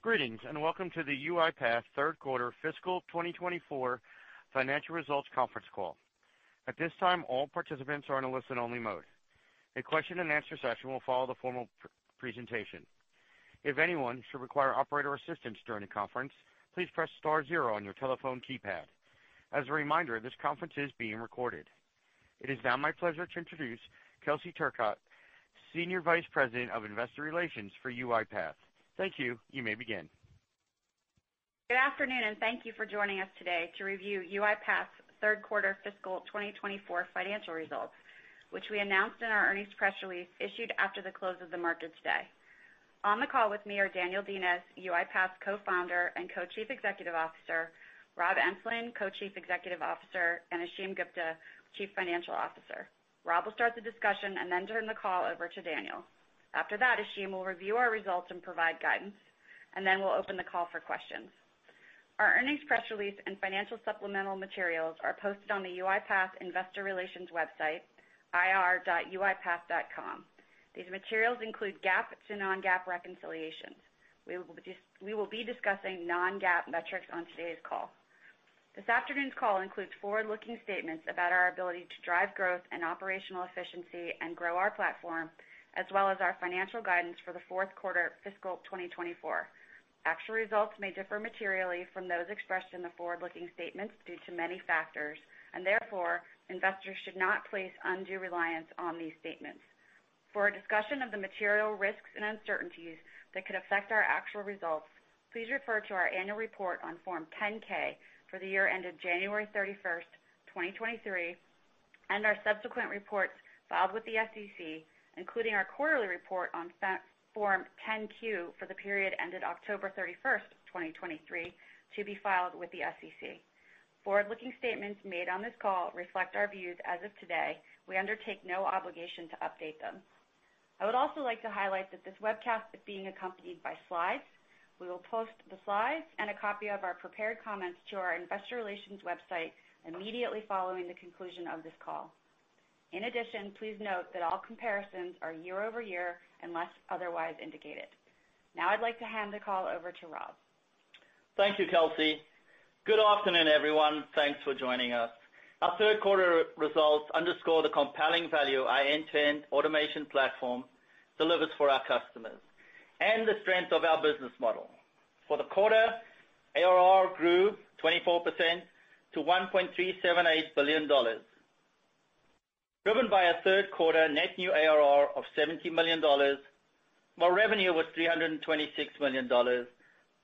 Greetings, and welcome to the UiPath third quarter fiscal 2024 financial results conference call. At this time, all participants are in a listen-only mode. A question-and-answer session will follow the formal presentation. If anyone should require operator assistance during the conference, please press star zero on your telephone keypad. As a reminder, this conference is being recorded. It is now my pleasure to introduce Kelsey Turcotte, Senior Vice President of Investor Relations for UiPath. Thank you. You may begin. Good afternoon, and thank you for joining us today to review UiPath's third quarter fiscal 2024 financial results, which we announced in our earnings press release issued after the close of the market today. On the call with me are Daniel Dines, UiPath's Co-founder and Co-Chief Executive Officer, Rob Enslin, Co-Chief Executive Officer, and Ashim Gupta, Chief Financial Officer. Rob will start the discussion and then turn the call over to Daniel. After that, Ashim will review our results and provide guidance, and then we'll open the call for questions. Our earnings press release and financial supplemental materials are posted on the UiPath Investor Relations website, ir.uipath.com. These materials include GAAP to non-GAAP reconciliations. We will be discussing non-GAAP metrics on today's call. This afternoon's call includes forward-looking statements about our ability to drive growth and operational efficiency and grow our platform, as well as our financial guidance for the fourth quarter fiscal 2024. Actual results may differ materially from those expressed in the forward-looking statements due to many factors, and therefore, investors should not place undue reliance on these statements. For a discussion of the material risks and uncertainties that could affect our actual results, please refer to our annual report on Form 10-K for the year ended January 31st, 2023, and our subsequent reports filed with the SEC, including our quarterly report on Form 10-Q for the period ended October 31st, 2023, to be filed with the SEC. Forward-looking statements made on this call reflect our views as of today. We undertake no obligation to update them. I would also like to highlight that this webcast is being accompanied by slides. We will post the slides and a copy of our prepared comments to our investor relations website immediately following the conclusion of this call. In addition, please note that all comparisons are year-over-year, unless otherwise indicated. Now I'd like to hand the call over to Rob. Thank you, Kelsey. Good afternoon, everyone. Thanks for joining us. Our third quarter results underscore the compelling value our end-to-end automation platform delivers for our customers and the strength of our business model. For the quarter, ARR grew 24% to $1.378 billion, driven by a third quarter net new ARR of $70 million, while revenue was $326 million,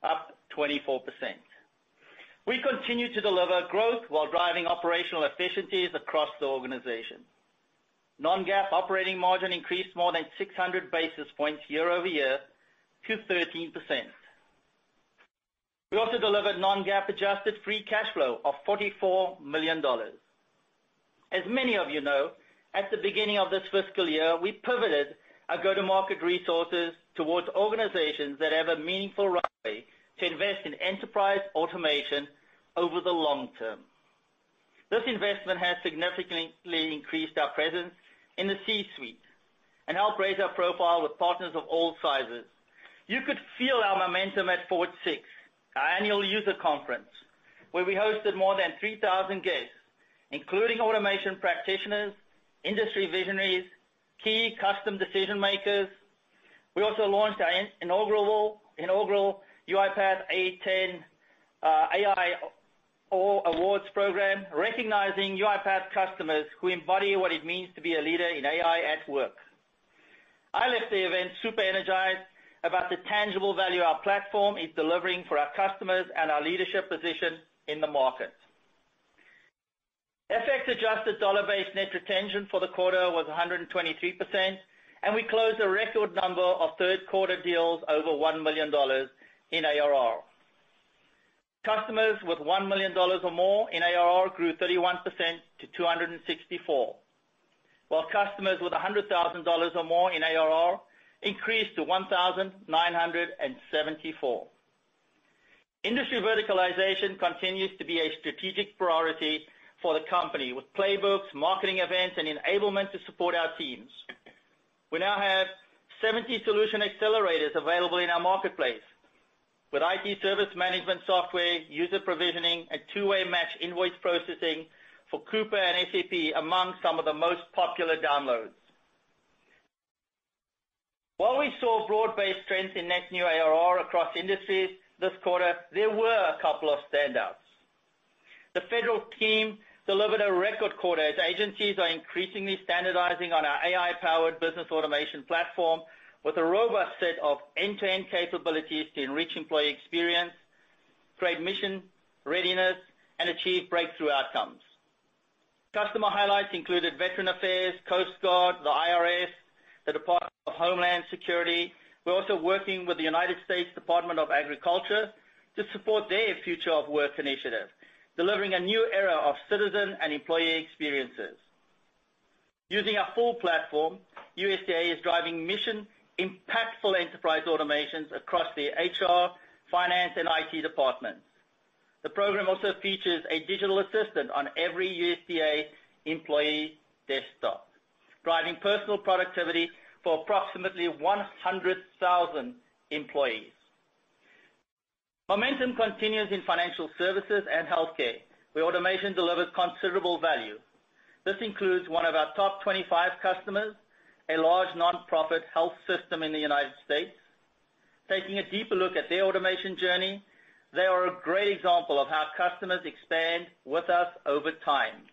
up 24%. We continue to deliver growth while driving operational efficiencies across the organization. Non-GAAP operating margin increased more than 600 basis points year-over-year to 13%. We also delivered non-GAAP adjusted free cash flow of $44 million. As many of you know, at the beginning of this fiscal year, we pivoted our go-to-market resources towards organizations that have a meaningful runway to invest in enterprise automation over the long term. This investment has significantly increased our presence in the C-suite and helped raise our profile with partners of all sizes. You could feel our momentum at FORWARD VI, our annual user conference, where we hosted more than 3,000 guests, including automation practitioners, industry visionaries, key custom decision-makers. We also launched our inaugural UiPath a10 uh, AI Awards program, recognizing UiPath customers who embody what it means to be a leader in AI at work. I left the event super energized about the tangible value our platform is delivering for our customers and our leadership position in the market. FX-adjusted dollar-based net retention for the quarter was 123%, and we closed a record number of third-quarter deals over $1 million in ARR. Customers with $1 million or more in ARR grew 31% to 264, while customers with $100,000 or more in ARR increased to 1,974. Industry verticalization continues to be a strategic priority for the company, with playbooks, marketing events, and enablement to support our teams. We now have 70 solution accelerators available in our marketplace, with IT service management software, user provisioning, and two-way match invoice processing for Coupa and SAP among some of the most popular downloads. While we saw broad-based strength in net new ARR across industries this quarter, there were a couple of standouts. The federal team delivered a record quarter as agencies are increasingly standardizing on our AI-powered business automation platform with a robust set of end-to-end capabilities to enrich employee experience, create mission readiness, and achieve breakthrough outcomes. Customer highlights included Veterans Affairs, Coast Guard, the IRS, the Department of Homeland Security. We're also working with the United States Department of Agriculture to support their Future of Work initiative, delivering a new era of citizen and employee experiences. Using our full platform, USDA is driving mission-impactful enterprise automations across the HR, finance, and IT departments. The program also features a digital assistant on every USDA employee desktop, driving personal productivity for approximately 100,000 employees. Momentum continues in financial services and healthcare, where automation delivers considerable value. This includes one of our top 25 customers, a large nonprofit health system in the United States. Taking a deeper look at their automation journey, they are a great example of how customers expand with us over time.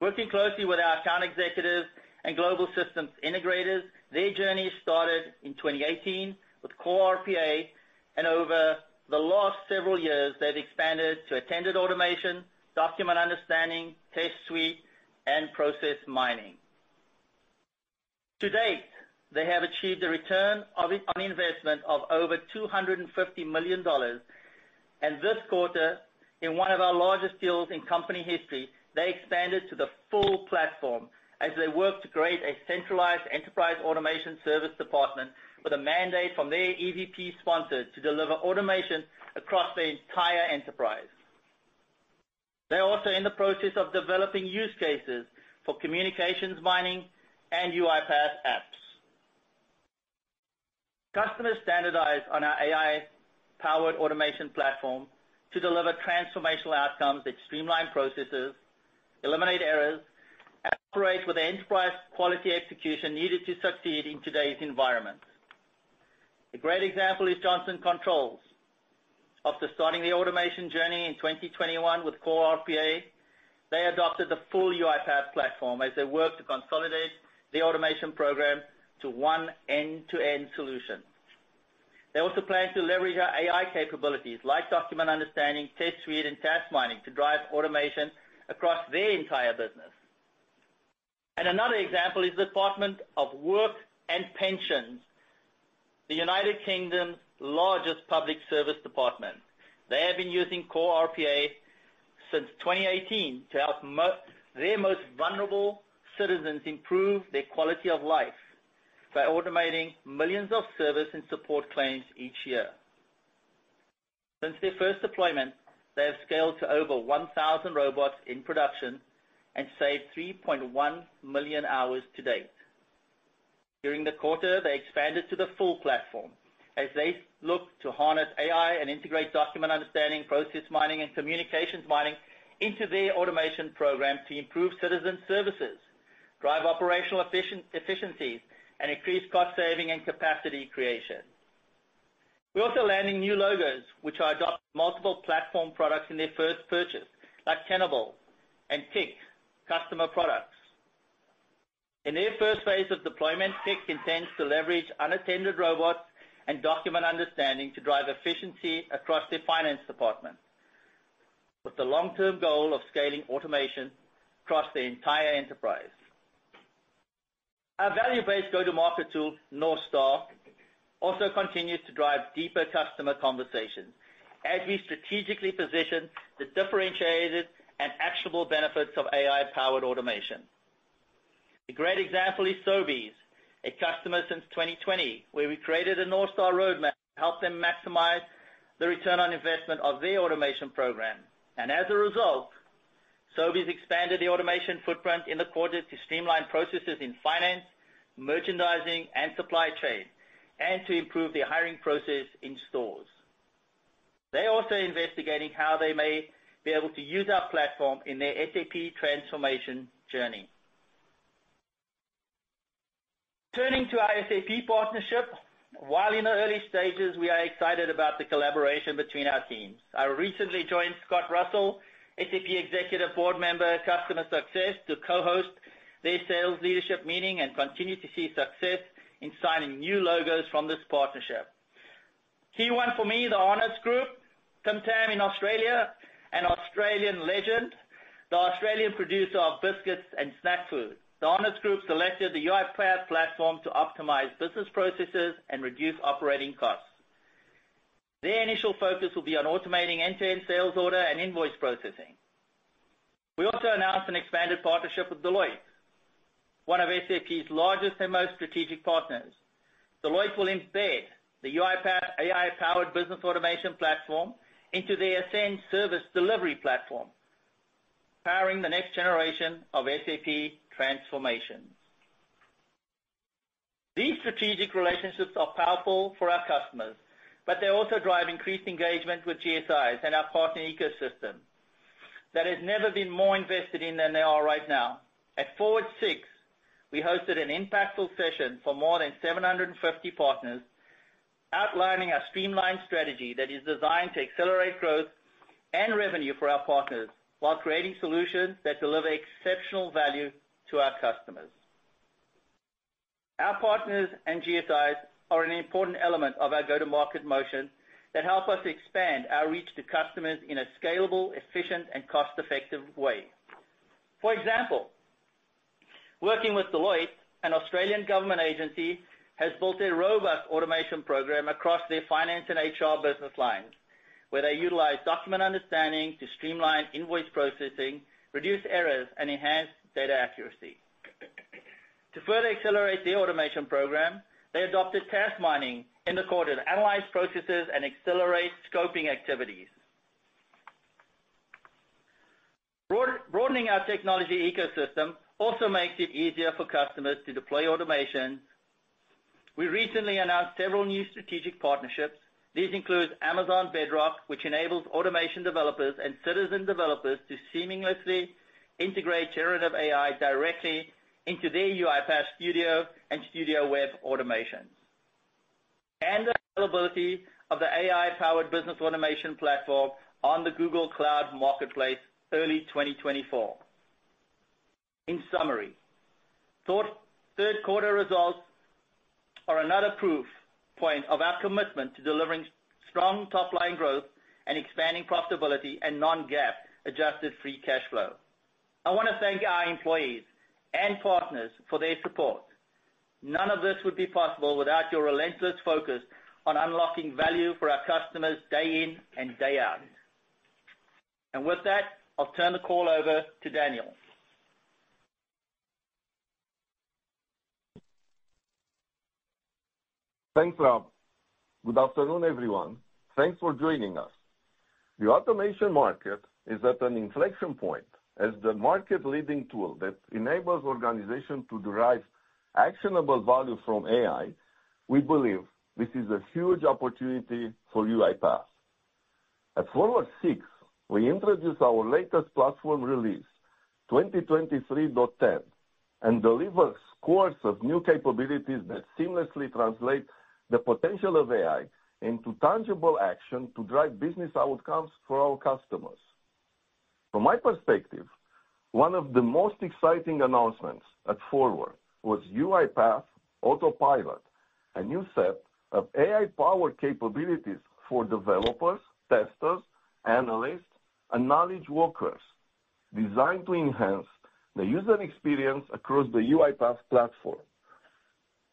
Working closely with our account executives and global systems integrators, their journey started in 2018 with core RPA, and over the last several years, they've expanded to attended automation, Document Understanding, Test Suite, and Process Mining. To date, they have achieved a return on investment of over $250 million. And this quarter, in one of our largest deals in company history, they expanded to the full platform as they work to create a centralized enterprise automation service department with a mandate from their EVP sponsor to deliver automation across the entire enterprise. They're also in the process of developing use cases for Communications Mining and UiPath Apps. Customers standardize on our AI-powered automation platform to deliver transformational outcomes that streamline processes, eliminate errors, and operate with the enterprise quality execution needed to succeed in today's environment. A great example is Johnson Controls. After starting the automation journey in 2021 with core RPA, they adopted the full UiPath platform as they work to consolidate the automation program to one end-to-end solution. They also plan to leverage our AI capabilities like Document Understanding, Test Suite, and Task Mining to drive automation across their entire business. And another example is the Department for Work and Pensions, the United Kingdom's largest public service department. They have been using core RPA since 2018 to help their most vulnerable citizens improve their quality of life by automating millions of service and support claims each year. Since their first deployment, they have scaled to over 1,000 robots in production and saved 3.1 million hours to date. During the quarter, they expanded to the full platform as they look to harness AI and integrate Document Understanding, Process Mining, and Communications Mining into their automation program to improve citizen services, drive operational efficiencies, and increase cost saving and capacity creation. We're also landing new logos, which are adopting multiple platform products in their first purchase, like Tenable and TIC customer products. In their first phase of deployment, TIC intends to leverage unattended robots and Document Understanding to drive efficiency across their finance department, with the long-term goal of scaling automation across the entire enterprise. Our value-based go-to-market tool, NorthStar, also continues to drive deeper customer conversations as we strategically position the differentiated and actionable benefits of AI-powered automation. A great example is Sobeys, a customer since 2020, where we created a North Star roadmap to help them maximize the return on investment of their automation program. And as a result, Sobeys expanded the automation footprint in the quarter to streamline processes in finance, merchandising, and supply chain, and to improve their hiring process in stores. They're also investigating how they may be able to use our platform in their SAP transformation journey. Turning to our SAP partnership, while in the early stages, we are excited about the collaboration between our teams. I recently joined Scott Russell, SAP Executive Board Member, Customer Success, to co-host their sales leadership meeting and continue to see success in signing new logos from this partnership. Key one for me, the Arnott's Group, Tim Tam in Australia, an Australian legend, the Australian producer of biscuits and snack food. The Arnott's Group selected the UiPath platform to optimize business processes and reduce operating costs. Their initial focus will be on automating end-to-end sales order and invoice processing. We also announced an expanded partnership with Deloitte, one of SAP's largest and most strategic partners. Deloitte will embed the UiPath AI-powered business automation platform into their Ascend service delivery platform, powering the next generation of SAP transformations. These strategic relationships are powerful for our customers, but they also drive increased engagement with GSIs and our partner ecosystem that has never been more invested in than they are right now. At FORWARD VI, we hosted an impactful session for more than 750 partners outlining our streamlined strategy that is designed to accelerate growth and revenue for our partners while creating solutions that deliver exceptional value to our customers. Our partners and GSIs are an important element of our go-to-market motion that help us expand our reach to customers in a scalable, efficient, and cost-effective way. For example, working with Deloitte, an Australian government agency has built a robust automation program across their finance and HR business lines, where they utilize Document Understanding to streamline invoice processing, reduce errors, and enhance data accuracy. To further accelerate their automation program, they adopted Task Mining in the quarter to analyze processes and accelerate scoping activities. Broadening our technology ecosystem also makes it easier for customers to deploy automation. We recently announced several new strategic partnerships. These include Amazon Bedrock, which enables automation developers and citizen developers to seamlessly integrate generative AI directly into their UiPath Studio and Studio Web automations. And the availability of the AI-powered business automation platform on the Google Cloud Marketplace early 2024. In summary, third quarter results are another proof point of our commitment to delivering strong top-line growth and expanding profitability and non-GAAP adjusted free cash flow. I want to thank our employees and partners for their support. None of this would be possible without your relentless focus on unlocking value for our customers day in and day out. And with that, I'll turn the call over to Daniel. Thanks, Rob. Good afternoon, everyone. Thanks for joining us. The automation market is at an inflection point. As the market-leading tool that enables organizations to derive actionable value from AI, we believe this is a huge opportunity for UiPath. At FORWARD VI, we introduced our latest platform release, 2023.10, and deliver scores of new capabilities that seamlessly translate the potential of AI into tangible action to drive business outcomes for our customers. From my perspective, one of the most exciting announcements at FORWARD was UiPath Autopilot, a new set of AI-powered capabilities for developers, testers, analysts, and knowledge workers designed to enhance the user experience across the UiPath platform.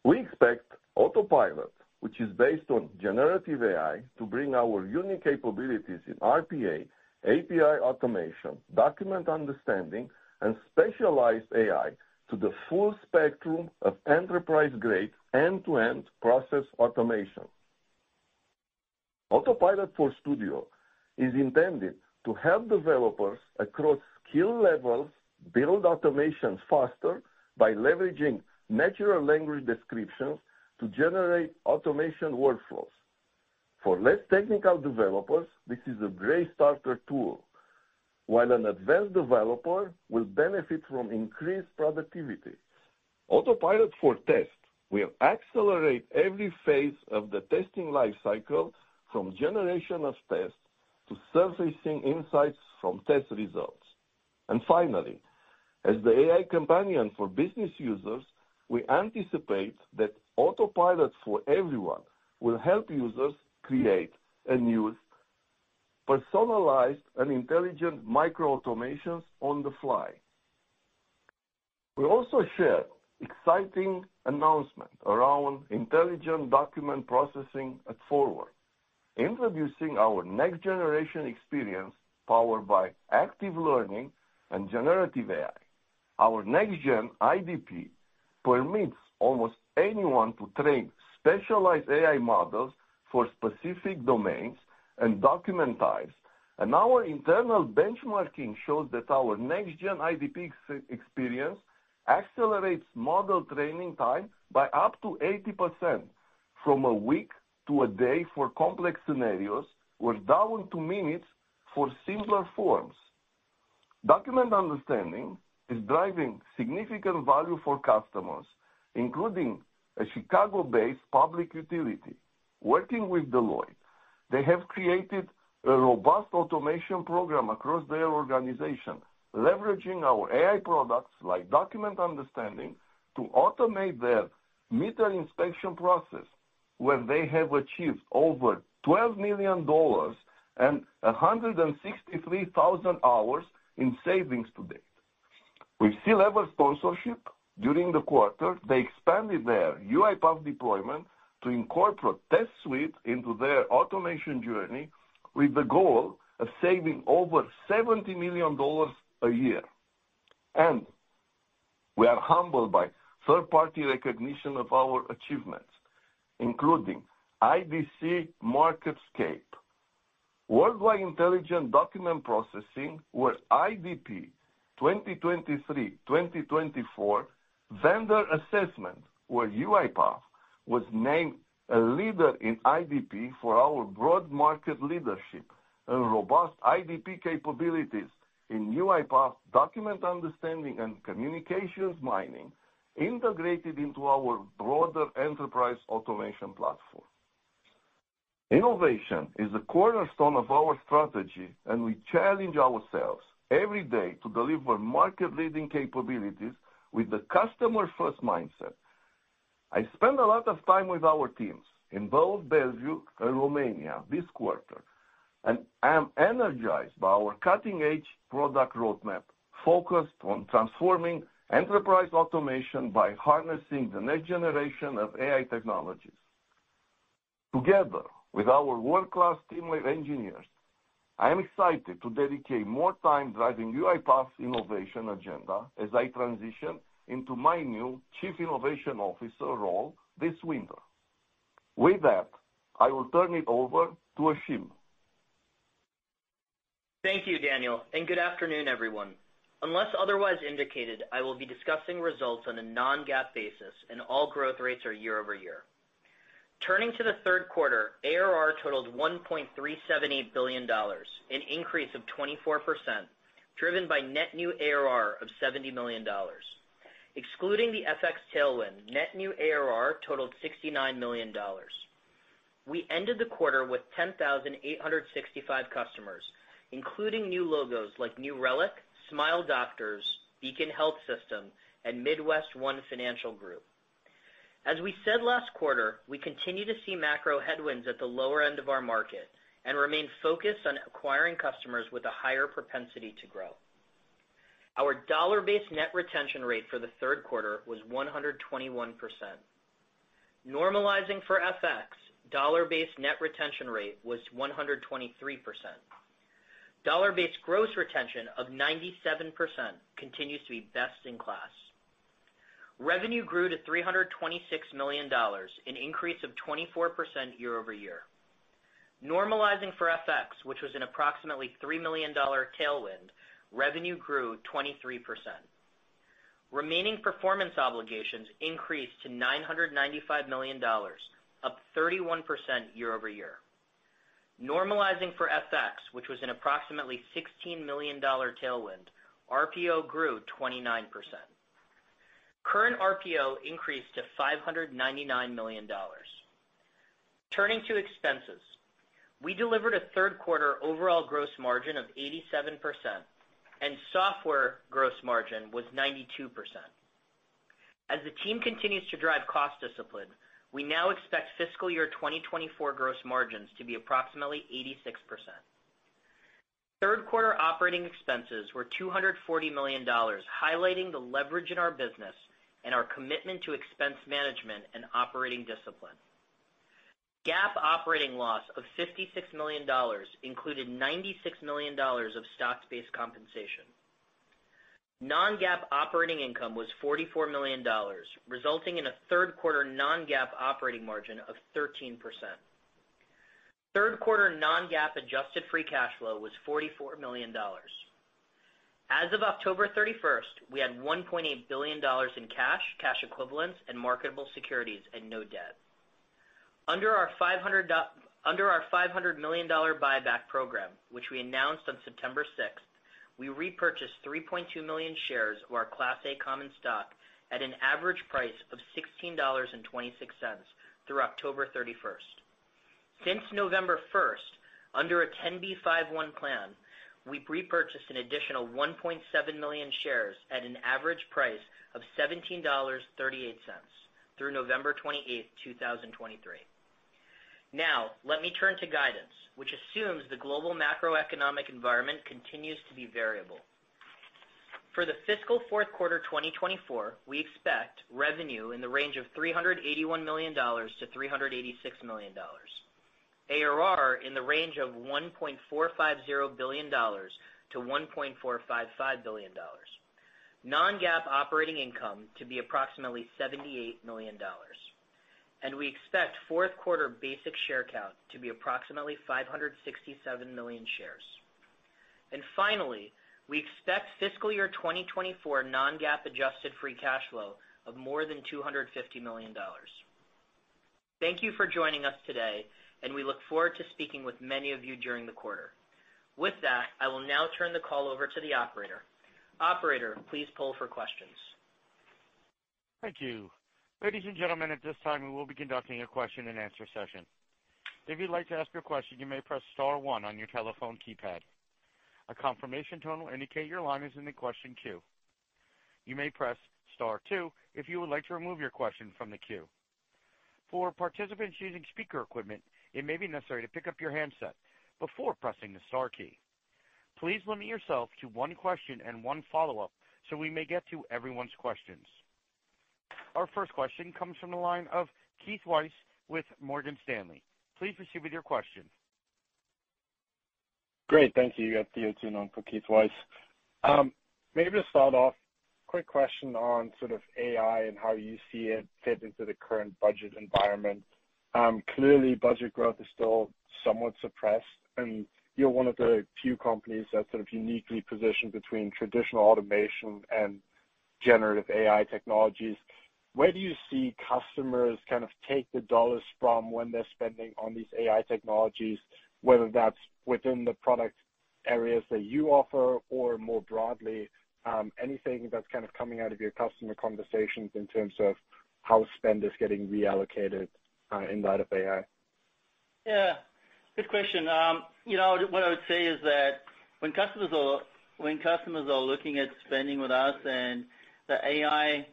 We expect Autopilot, which is based on generative AI, to bring our unique capabilities in RPA, API automation, Document Understanding, and specialized AI to the full spectrum of enterprise-grade end-to-end process automation. Autopilot for Studio is intended to help developers across skill levels build automations faster by leveraging natural language descriptions to generate automation workflows. For less technical developers, this is a great starter tool, while an advanced developer will benefit from increased productivity. Autopilot for Test will accelerate every phase of the testing life cycle from generation of tests to surfacing insights from test results. And finally, as the AI companion for business users, we anticipate that Autopilot for Everyone will help users create and use personalized and intelligent micro-automations on the fly. We also shared exciting announcement around intelligent document processing at FORWARD, introducing our next generation experience powered by active learning and generative AI. Our next-gen IDP permits almost anyone to train specialized AI models for specific domains and document types, and our internal benchmarking shows that our next-gen IDP experience accelerates model training time by up to 80%, from a week to a day for complex scenarios, or down to minutes for simpler forms. Document Understanding is driving significant value for customers, including a Chicago-based public utility. Working with Deloitte, they have created a robust automation program across their organization, leveraging our AI products like Document Understanding to automate their meter inspection process, where they have achieved over $12 million and 163,000 hours in savings to date. With C-level sponsorship during the quarter, they expanded their UiPath deployment to incorporate Test Suite into their automation journey with the goal of saving over $70 million a year. And we are humbled by third-party recognition of our achievements, including IDC MarketScape, Worldwide Intelligent Document Processing, where IDP 2023/2024 vendor assessment, where UiPath was named a leader in IDP for our broad market leadership and robust IDP capabilities in UiPath Document Understanding and Communications Mining, integrated into our broader enterprise automation platform. Innovation is a cornerstone of our strategy, and we challenge ourselves every day to deliver market-leading capabilities with the customer-first mindset. I spend a lot of time with our teams in both Bellevue and Romania this quarter, and I am energized by our cutting-edge product roadmap, focused on transforming enterprise automation by harnessing the next generation of AI technologies. Together with our world-class team of engineers, I am excited to dedicate more time driving UiPath's innovation agenda as I transition into my new Chief Innovation Officer role this winter. With that, I will turn it over to Ashim. Thank you, Daniel, and good afternoon, everyone. Unless otherwise indicated, I will be discussing results on a non-GAAP basis, and all growth rates are year-over-year. Turning to the third quarter, ARR totaled $1.378 billion, an increase of 24%, driven by net new ARR of $70 million. Excluding the FX tailwind, net new ARR totaled $69 million. We ended the quarter with 10,865 customers, including new logos like New Relic, Smile Doctors, Beacon Health System, and MidWestOne Financial Group. As we said last quarter, we continue to see macro headwinds at the lower end of our market and remain focused on acquiring customers with a higher propensity to grow. Our dollar-based net retention rate for the third quarter was 121%. Normalizing for FX, dollar-based net retention rate was 123%. Dollar-based gross retention of 97% continues to be best in class. Revenue grew to $326 million, an increase of 24% year-over-year. Normalizing for FX, which was an approximately $3 million tailwind, revenue grew 23%. remaining performance obligations increased to $995 million, up 31% year-over-year. Normalizing for FX, which was an approximately $16 million tailwind, RPO grew 29%. Current RPO increased to $599 million. Turning to expenses. We delivered a third quarter overall gross margin of 87%, and software gross margin was 92%. As the team continues to drive cost discipline, we now expect fiscal year 2024 gross margins to be approximately 86%. Third quarter operating expenses were $240 million, highlighting the leverage in our business and our commitment to expense management and operating discipline. GAAP operating loss of $56 million included $96 million of stock-based compensation. Non-GAAP operating income was $44 million, resulting in a third quarter non-GAAP operating margin of 13%. Third quarter non-GAAP adjusted free cash flow was $44 million. As of October 31st, we had $1.8 billion in cash, cash equivalents, and marketable securities, and no debt. Under our $500 million buyback program, which we announced on September 6th, we repurchased 3.2 million shares of our Class A common stock at an average price of $16.26 through October 31st. Since November 1st, under a 10b5-1 plan, we've repurchased an additional 1.7 million shares at an average price of $17.38 through November 28th, 2023. Now, let me turn to guidance, which assumes the global macroeconomic environment continues to be variable. For the fiscal fourth quarter 2024, we expect revenue in the range of $381 million-$386 million. ARR in the range of $1.450 billion-$1.455 billion. Non-GAAP operating income to be approximately $78 million. And we expect fourth quarter basic share count to be approximately 567 million shares. And finally, we expect fiscal year 2024 non-GAAP adjusted free cash flow of more than $250 million. Thank you for joining us today, and we look forward to speaking with many of you during the quarter. With that, I will now turn the call over to the operator. Operator, please poll for questions. Thank you. Ladies and gentlemen, at this time, we will be conducting a question-and-answer session. If you'd like to ask a question, you may press star one on your telephone keypad. A confirmation tone will indicate your line is in the question queue. You may press star two if you would like to remove your question from the queue. For participants using speaker equipment, it may be necessary to pick up your handset before pressing the star key. Please limit yourself to one question and one follow-up so we may get to everyone's questions. Our first question comes from the line of Keith Weiss with Morgan Stanley. Please proceed with your question. Great. Thank you. You got Theo Thun on for Keith Weiss. Um, maybe to start off, quick question on sort of AI and how you see it fit into the current budget environment. Um, clearly, budget growth is still somewhat suppressed, and you're one of the few companies that's sort of uniquely positioned between traditional automation and generative AI technologies. Where do you see customers kind of take the dollars from when they're spending on these AI technologies, whether that's within the product areas that you offer or more broadly, um, anything that's kind of coming out of your customer conversations in terms of how spend is getting reallocated uh, in light of AI? Yeah, good question. Um, you know, what I would say is that when customers are when customers are looking at spending with us and the AI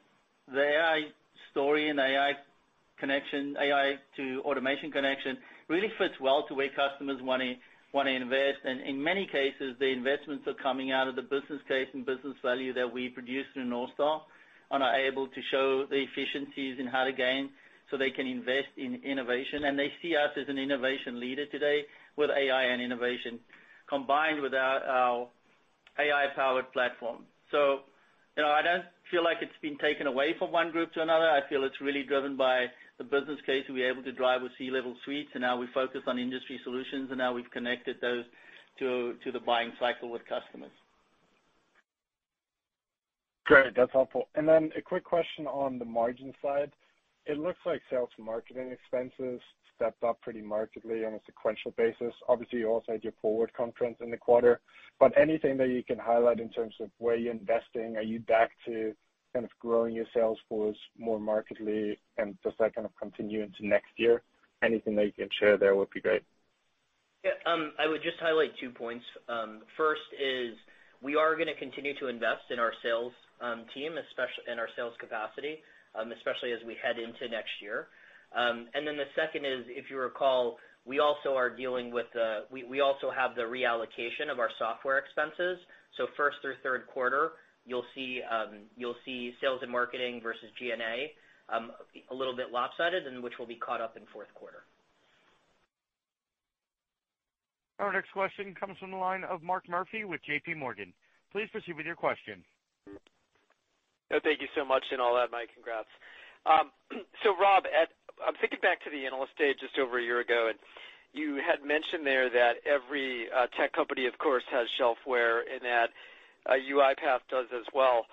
story and AI connection, AI to automation connection really fits well to where customers wanna wanna invest. And in many cases, the investments are coming out of the business case and business value that we produce through NorthStar and are able to show the efficiencies in how to gain so they can invest in innovation. And they see us as an innovation leader today with AI and innovation combined with our AI-powered platform. I don't feel like it's been taken away from one group to another. I feel it's really driven by the business case we're able to drive with C-level suites, and now we focus on industry solutions, and now we've connected those to the buying cycle with customers. Great. That's helpful. And then a quick question on the margin side. It looks like sales and marketing expenses stepped up pretty markedly on a sequential basis. Obviously, you also had your FORWARD conference in the quarter, but anything that you can highlight in terms of where you're investing? Are you back to kind of growing your sales force more markedly, and does that kind of continue into next year? Anything that you can share there would be great. Yeah. Um, I would just highlight two points. Um, first is we are gonna continue to invest in our sales um, team, especially in our sales capacity, especially as we head into next year. Um and then the second is, if you recall, we also are dealing with uh we also have the reallocation of our software expenses. So First through third quarter, you'll see um you'll see sales and marketing versus G&A a little bit lopsided and which will be caught up in fourth quarter. Our next question comes from the line of Mark Murphy with JPMorgan. Please proceed with your question. Thank you so much, and I'll add my congrats. Um so Rob, I'm thinking back to the Analyst Day just over a year ago, and you had mentioned there that every uh, tech company, of course, has shelfware and that UiPath does as well.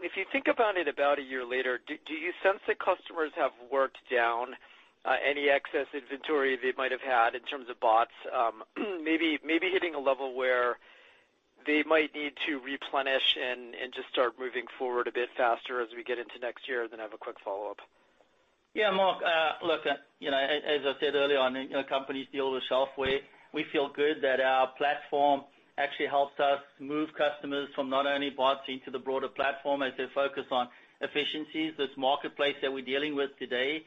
If you think about it about a year later, do you sense that customers have worked down uh, any excess inventory they might have had in terms of bots, um, maybe hitting a level where they might need to replenish and just start moving forward a bit faster as we get into next year? I have a quick follow-up. Yeah, Mark. Uh, look, uh, you know, as I said earlier on, you know, companies deal with shelfware. We feel good that our platform actually helps us move customers from not only bots into the broader platform as they focus on efficiencies. This marketplace that we're dealing with today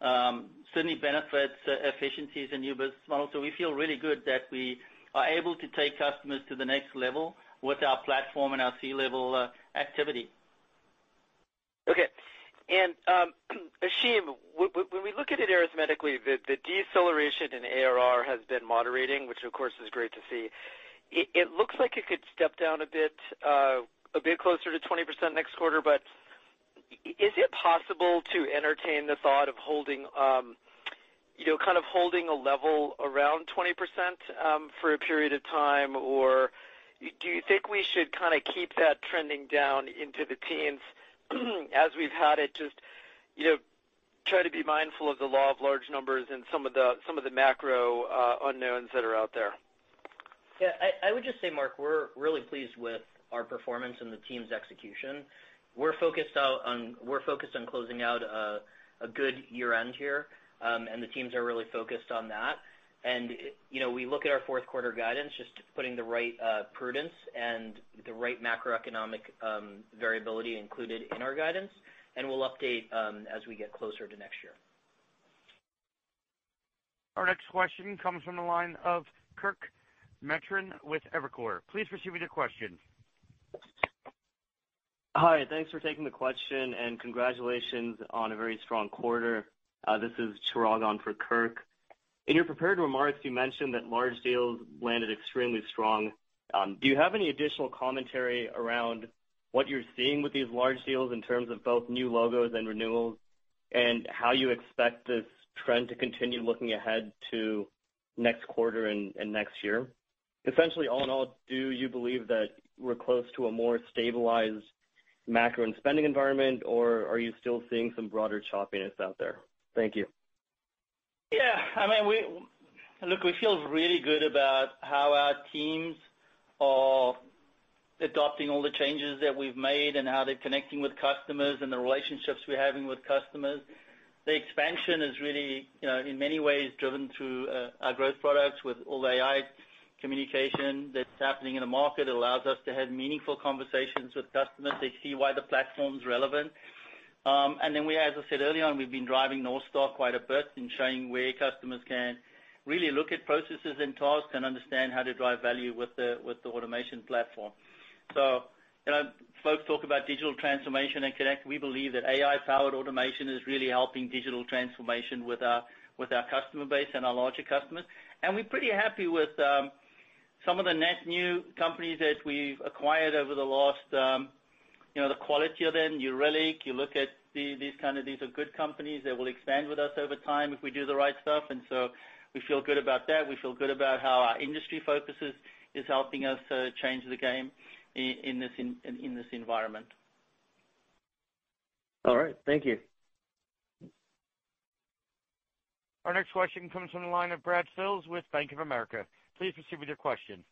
um, certainly benefits uh, efficiencies and new business models. So we feel really good that we are able to take customers to the next level with our platform and our C-level activity. Okay. And um Ashim, when we look at it arithmetically, the deceleration in ARR has been moderating, which of course is great to see. It looks like it could step down a bit uh a bit closer to 20% next quarter. But is it possible to entertain the thought of holding, know, kind of holding a level around 20% um, for a period of time? Or do you think we should kinda keep that trending down into the teens as we've had it just, you know, try to be mindful of the law of large numbers and some of the some of the macro uh, unknowns that are out there? Yeah. I would just say, Mark, we're really pleased with our performance and the team's execution. We're focused on we're focused on closing out a good year-end here, Um, and the teams are really focused on that. And you know, we look at our fourth quarter guidance, just putting the right uh, prudence and the right macroeconomic um, variability included in our guidance, and we'll update um, as we get closer to next year. Our next question comes from the line of Kirk Materne with Evercore. Please proceed with your question. Hi. Thanks for taking the question, and congratulations on a very strong quarter. Uh, this is Chirag on for Kirk. In your prepared remarks, you mentioned that large deals landed extremely strong. Um, do you have any additional commentary around what you're seeing with these large deals in terms of both new logos and renewals, and how you expect this trend to continue looking ahead to next quarter and next year? Essentially, all in all, do you believe that we're close to a more stabilized macro and spending environment, or are you still seeing some broader choppiness out there? Thank you. Yeah. I mean, look, we feel really good about how our teams are adopting all the changes that we've made and how they're connecting with customers and the relationships we're having with customers. The expansion is really, you know, in many ways driven through uh, our growth products with all the AI communication that's happening in the market. It allows us to have meaningful conversations with customers. They see why the platform's relevant. Um, we, as I said earlier on, we've been driving North Star quite a bit in showing where customers can really look at processes and tasks and understand how to drive value with the with the automation platform. So, you know, folks talk about digital transformation and Connect. We believe that AI-powered automation is really helping digital transformation with our with our customer base and our larger customers. And we're pretty happy with um, some of the net new companies that we've acquired over the last, know, the quality of them. New Relic, you look at these kind of these are good companies that will expand with us over time if we do the right stuff. And so we feel good about that. We feel good about how our industry focus is helping us uh, change the game in this in this environment. All right. Thank you. Our next question comes from the line of Brad Sills with Bank of America. Please proceed with your question.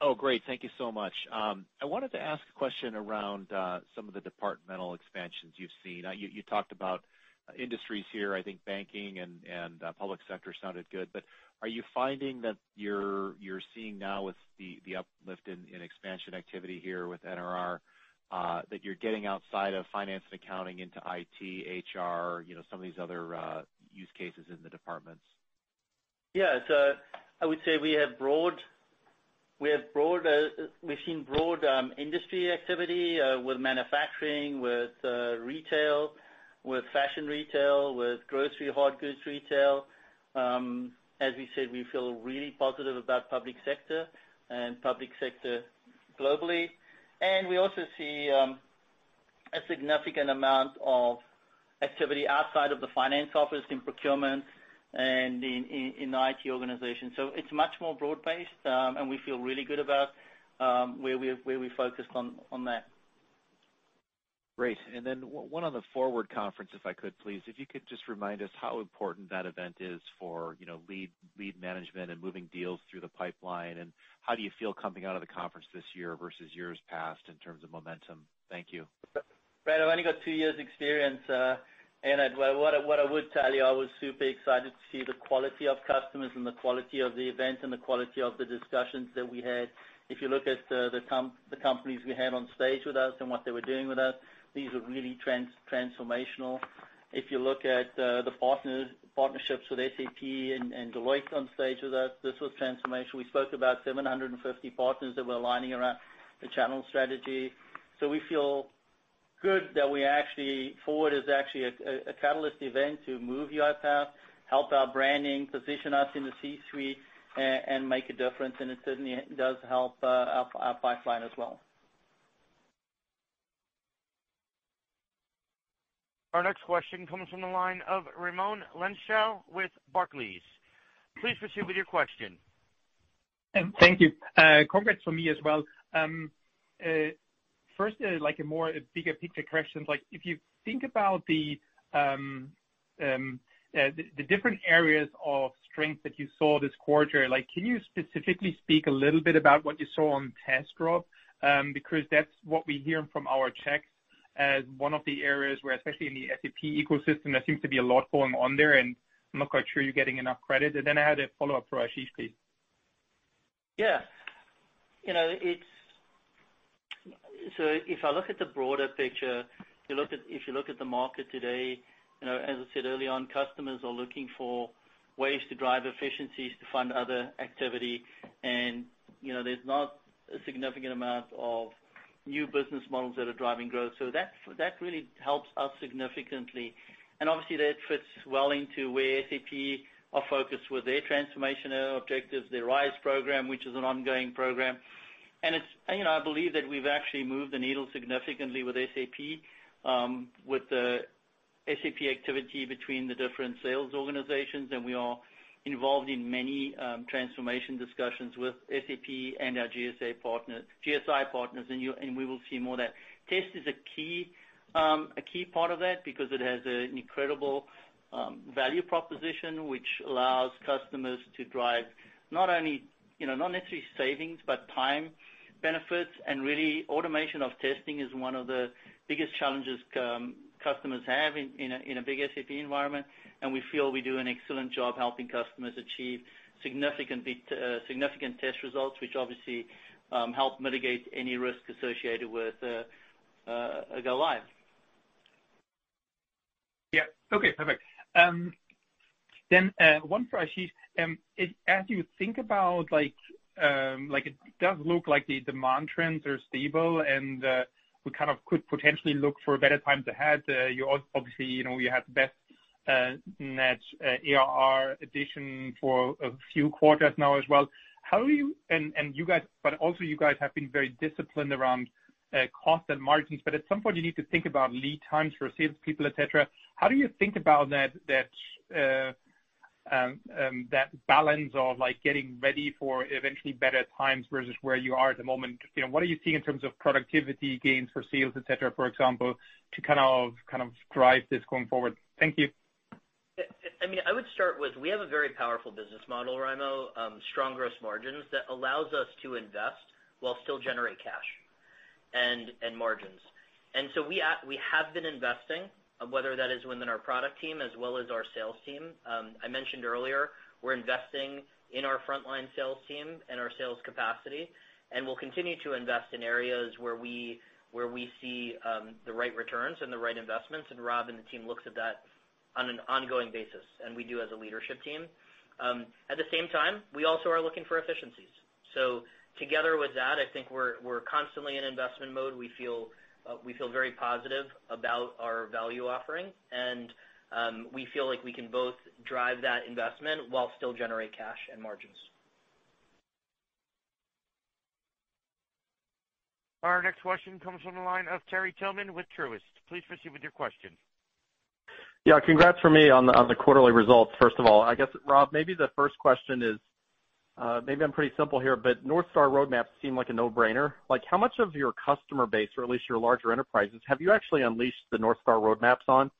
Oh, great. Thank you so much. Um, I wanted to ask a question around uh, some of the departmental expansions you've seen. Uh, you talked about uh, industries here, I think banking and public sector sounded good. But are you finding that you're seeing now with the uplift in expansion activity here with NRR, that you're getting outside of finance and accounting into IT, HR, you know, some of these other use cases in the departments? Yeah. I would say uh we've seen broad um, industry activity uh, with manufacturing, with uh, retail, with fashion retail, with grocery, hard goods retail. Um, as we said, we feel really positive about public sector and public sector globally. And we also see um, a significant amount of activity outside of the finance office in procurement and in the IT organization. So it's much more broad-based, and we feel really good about um where we where we focused on that. Great. And then w one on the FORWARD conference, if I could, please. If you could just remind us how important that event is for you know, lead lead management and moving deals through the pipeline, and how do you feel coming out of the conference this year versus years past in terms of momentum? Thank you. Brad, I've only got two years experience. W what I would tell you, I was super excited to see the quality of customers and the quality of the event and the quality of the discussions that we had. If you look at the companies we had on stage with us and what they were doing with us, these were really transformational. If you look at uh, the partnerships with SAP and Deloitte on stage with us, this was transformational. We spoke about 750 partners that were aligning around the channel strategy. So we feel good that we actually FORWARD is actually a catalyst event to move UiPath, help our branding, position us in the C-suite, and make a difference, and it certainly does help uh, our pipeline as well. Our next question comes from the line of Raimo Lenschow with Barclays. Please proceed with your question. Thank you. Uh, congrats from me as well. Um, uh, First, uh, like a more bigger picture question. Like, if you think about um, um, uh, the the different areas of strength that you saw this quarter, like, can you specifically speak a little bit about what you saw on test, Rob? Um because that's what we hear from our checks as one of the areas where, especially in the SAP ecosystem, there seems to be a lot going on there, and I'm not quite sure you're getting enough credit. And then I had a follow-up for Ashim, please. Yeah. So if I look at the broader picture, if you look at the market today, you know, as I said early on, customers are looking for ways to drive efficiencies to fund other activity. And you know, there's not a significant amount of new business models that are driving growth. So that that really helps us significantly. And obviously, that fits well into where SAP are focused with their transformational objectives, their RISE program, which is an ongoing program. I believe that we've actually moved the needle significantly with SAP, um, with the SAP activity between the different sales organizations, and we are involved in many um, transformation discussions with SAP and our GSI partners, and we will see more of that. Test is a key um a key part of that because it has an incredible um, value proposition, which allows customers to drive not only, you know, not necessarily savings, but time benefits. And really, automation of testing is one of the biggest challenges um, customers have in a big SAP environment, and we feel we do an excellent job helping customers achieve significant uh, test results, which obviously um, help mitigate any risk associated with uh, uh, a go live. Yeah. Okay, perfect. Um, then one for Ashim. As you think about, Um, it does look like the demand trends are stable, and uh, we kind of could potentially look for better times ahead. Uh, you obviously, you know, you had the best uh, net ARR addition for a few quarters now as well. How do you and you guys but also, you guys have been very disciplined around cost and margins, but at some point, you need to think about lead times for salespeople, et cetera. How do you think about that Um, um, that balance of like getting ready for eventually better times versus where you are at the moment? You know, what are you seeing in terms of productivity gains for sales, et cetera, for example, to kind of kind of drive this going forward? Thank you. I mean, I would start with, we have a very powerful business model, Raimo, um, strong gross margins that allows us to invest while still generate cash and and margins. And so we we have been investing, whether that is within our product team as well as our sales team. Um, I mentioned earlier, we're investing in our frontline sales team and our sales capacity, and we'll continue to invest in areas where we where we see um, the right returns and the right investments, and Rob and the team looks at that on an ongoing basis, and we do as a leadership team. Um, at the same time, we also are looking for efficiencies. So together with that, I think we're we're constantly in investment mode. We feel Uh, very positive about our value offering, and um, we feel like we can both drive that investment while still generate cash and margins. Our next question comes from the line of Terry Tillman with Truist. Please proceed with your question. Yeah. Congrats from me on the quarterly results, first of all. I guess, Rob, maybe the first question is, maybe I'm pretty simple here, but North Star roadmaps seem like a no-brainer. Like, how much of your customer base, or at least your larger enterprises, have you actually unleashed the North Star roadmaps on?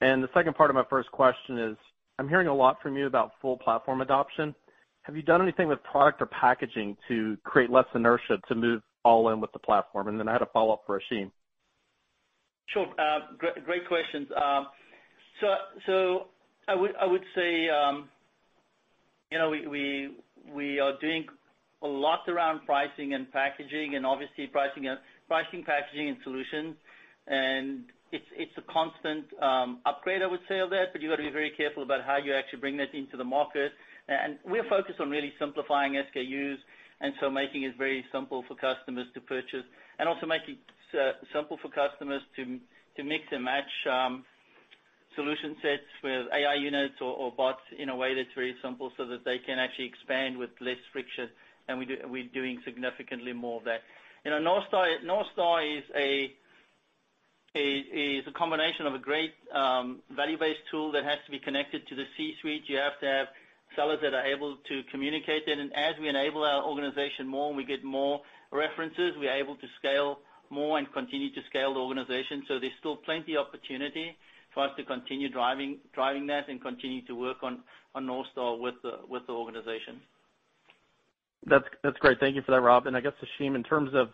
And the second part of my first question is, I'm hearing a lot from you about full platform adoption. Have you done anything with product or packaging to create less inertia to move all in with the platform? And then I had a follow-up for Ashim. Sure. Great questions. Um so uh so I would I would say we are doing a lot around pricing and packaging and obviously pricing, uh, pricing packaging, and solutions. And it's it's a constant um, upgrade, I would say, of that, but you've got to be very careful about how you actually bring that into the market. And we're focused on really simplifying SKUs, and so making it very simple for customers to purchase and also making it uh, simple for customers to mix and match um, solution sets with AI Units or bots in a way that's very simple so that they can actually expand with less friction, and we're doing significantly more of that. You know North Star is a combination of a great um, value-based tool that has to be connected to the C-suite. You have to have sellers that are able to communicate it. And as we enable our organization more and we get more references, we are able to scale more and continue to scale the organization. So there's still plenty of opportunity for us to continue driving driving that and continue to work on North Star with the with the organization. That's that's great. Thank you for that, Rob. And I guess, Ashim, in terms of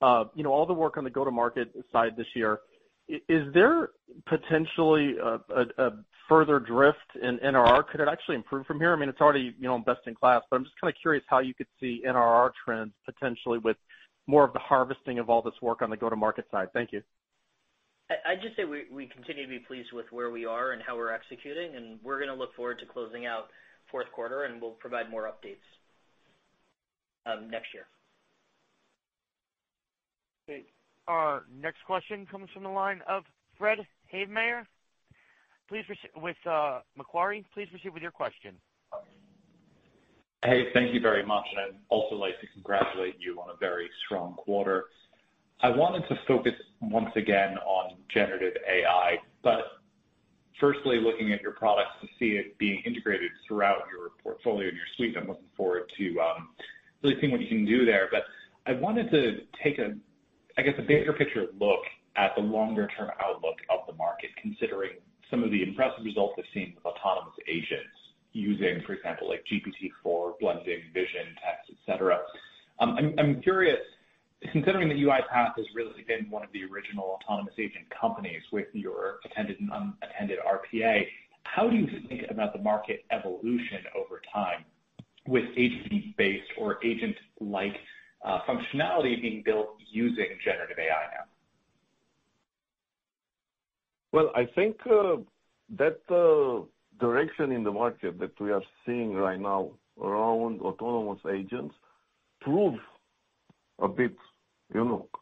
uh, you know, all the work on the go-to-market side this year, is there potentially a further drift in NRR? Could it actually improve from here? I mean it's already you know, best in class, but I'm just kind of curious how you could see NRR trends potentially with more of the harvesting of all this work on the go-to-market side. Thank you. I'd just say we we continue to be pleased with where we are and how we're executing, and we're going to look forward to closing out fourth quarter, and we'll provide more updates um, next year. Okay. Our next question comes from the line of Fred Havemeyer Please proceed with uh, Macquarie. Please proceed with your question. Hey, thank you very much. And I'd also like to congratulate you on a very strong quarter. I wanted to focus once again on generative AI, but firstly, looking at your products to see it being integrated throughout your portfolio and your suite. I'm looking forward to um, really seeing what you can do there. But I wanted to take, a, I guess, a bigger picture look at the longer-term outlook of the market, considering some of the impressive results we've seen with autonomous agents using, for example, like GPT-4, blending vision, text, et cetera. Um, I'm curious, considering that UiPath has really been one of the original autonomous agent companies with your attended and unattended RPA, how do you think about the market evolution over time with agent-based or agent-like uh, functionality being built using generative AI now? Well, I think uh, that uh, direction in the market that we are seeing right now around autonomous agents proves a bit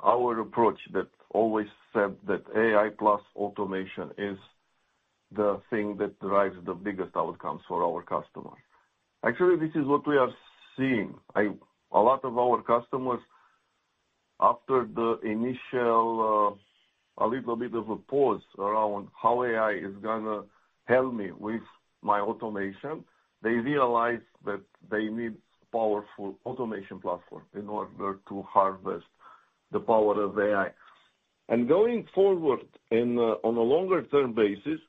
our approach that always said that AI plus automation is the thing that drives the biggest outcomes for our customers. Actually, this is what we are seeing. A lot of our customers, after the initial, uh, a little bit of a pause around how AI is to help me with my automation, they realize that they need powerful automation platform in order to harvest the power of AI. And going forward uh, on a longer term basis,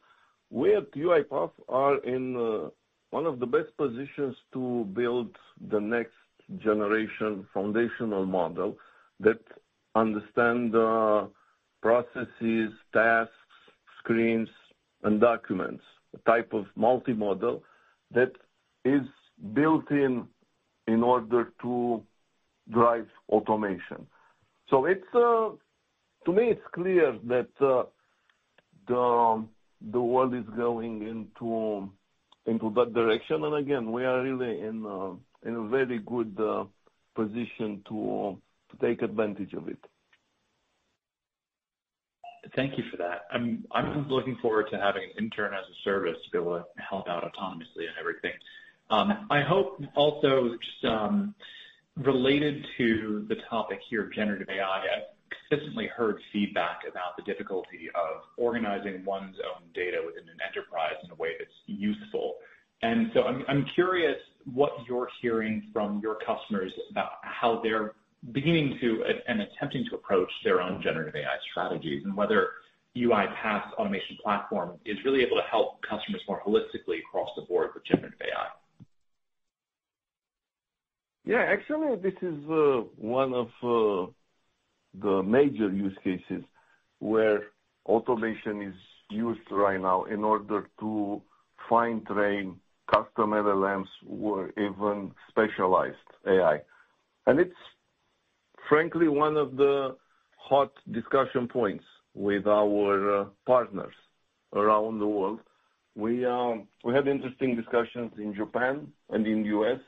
we at UiPath are in uh, one of the best positions to build the next generation foundational model that understand uh, processes, tasks, screens, and documents, a type of multi-model that is built in in order to drive automation. So, uh, to me, it's clear that uh, the world is going into that direction. And again, we are really in uh, a very good position to take advantage of it. Thank you for that. I'm looking forward to having an intern as a service to be able to help out autonomously and everything. Um, I hope also just um, related to the topic here of generative AI, I've consistently heard feedback about the difficulty of organizing one's own data within an enterprise in a way that's useful. And so I'm I'm curious what you're hearing from your customers about how they're beginning to and attempting to approach their own generative AI strategies, and whether UiPath's automation platform is really able to help customers more holistically across the board with generative AI. Yeah. Actually, this is uh, one of uh, the major use cases where automation is used right now in order to fine-tune custom LLMs or even specialized AI. And it's frankly one of the hot discussion points with our uh, partners around the world. We um we had interesting discussions in Japan and in the U.S.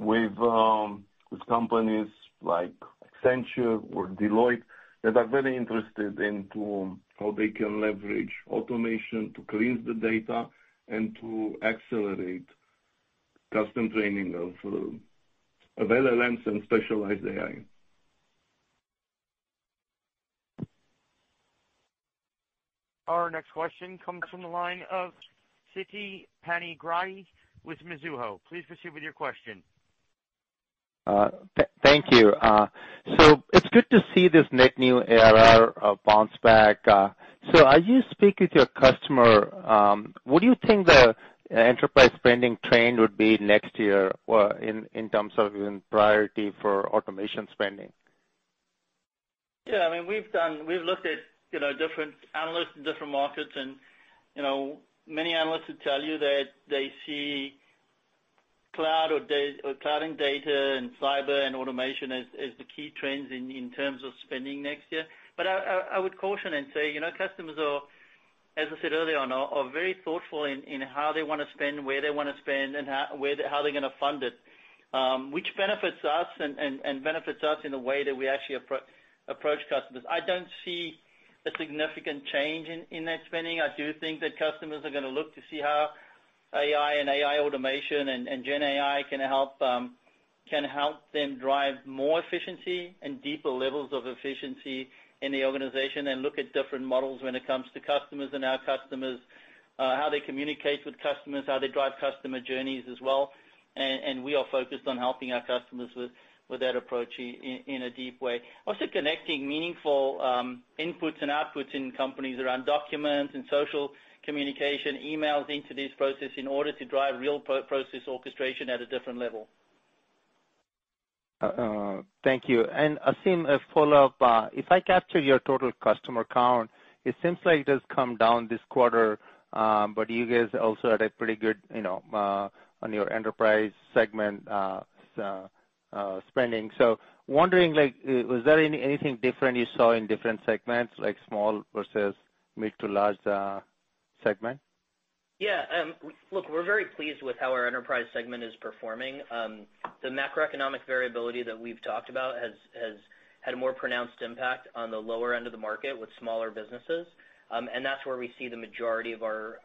Um, with companies like Accenture or Deloitte that are very interested into um, how they can leverage automation to cleanse the data and to accelerate custom training of uh, LLMs and specialized AI. Our next question comes from the line of Siti Panigrahi with Mizuho. Please proceed with your question. Uh, thank you. Uh so it's good to see this net new ARR uh, bounce back. Uh so as you speak with your customer, um, what do you think the uh, enterprise spending trend would be next year in in terms of even priority for automation spending? Yeah, I mean we've done we've looked at you know, different analysts in different markets, and you know, many analysts would tell you that they see cloud and data and cyber and automation as the key trends in terms of spending next year. But I would caution and say, you know, customers are, as I said earlier on, are very thoughtful in how they want to spend, where they want to spend, and how where they're going to fund it, um, which benefits us and benefits us in the way that we actually approach customers. I don't see a significant change in that spending. I do think that customers are going to look to see how AI and AI automation and can help um can help them drive more efficiency and deeper levels of efficiency in the organization and look at different models when it comes to customers and our customers, how they communicate with customers, how they drive customer journeys as well. We are focused on helping our customers with that approach in a deep way. Also connecting meaningful inputs and outputs in companies around documents and social communication, emails into this process in order to drive real process orchestration at a different level. Uh, uh, thank you. Ashim, a follow-up. Uh, if I capture your total customer count, it seems like it has come down this quarter, um, but you guys also had a pretty good you know, uh on your enterprise segment spending. So wondering, like, was there anything different you saw in different segments, like small versus mid to large segment? Yeah. Um, look, we're very pleased with how our enterprise segment is performing. Um, the macroeconomic variability that we've talked about has had a more pronounced impact on the lower end of the market with smaller businesses. Um and that's where we see the majority of our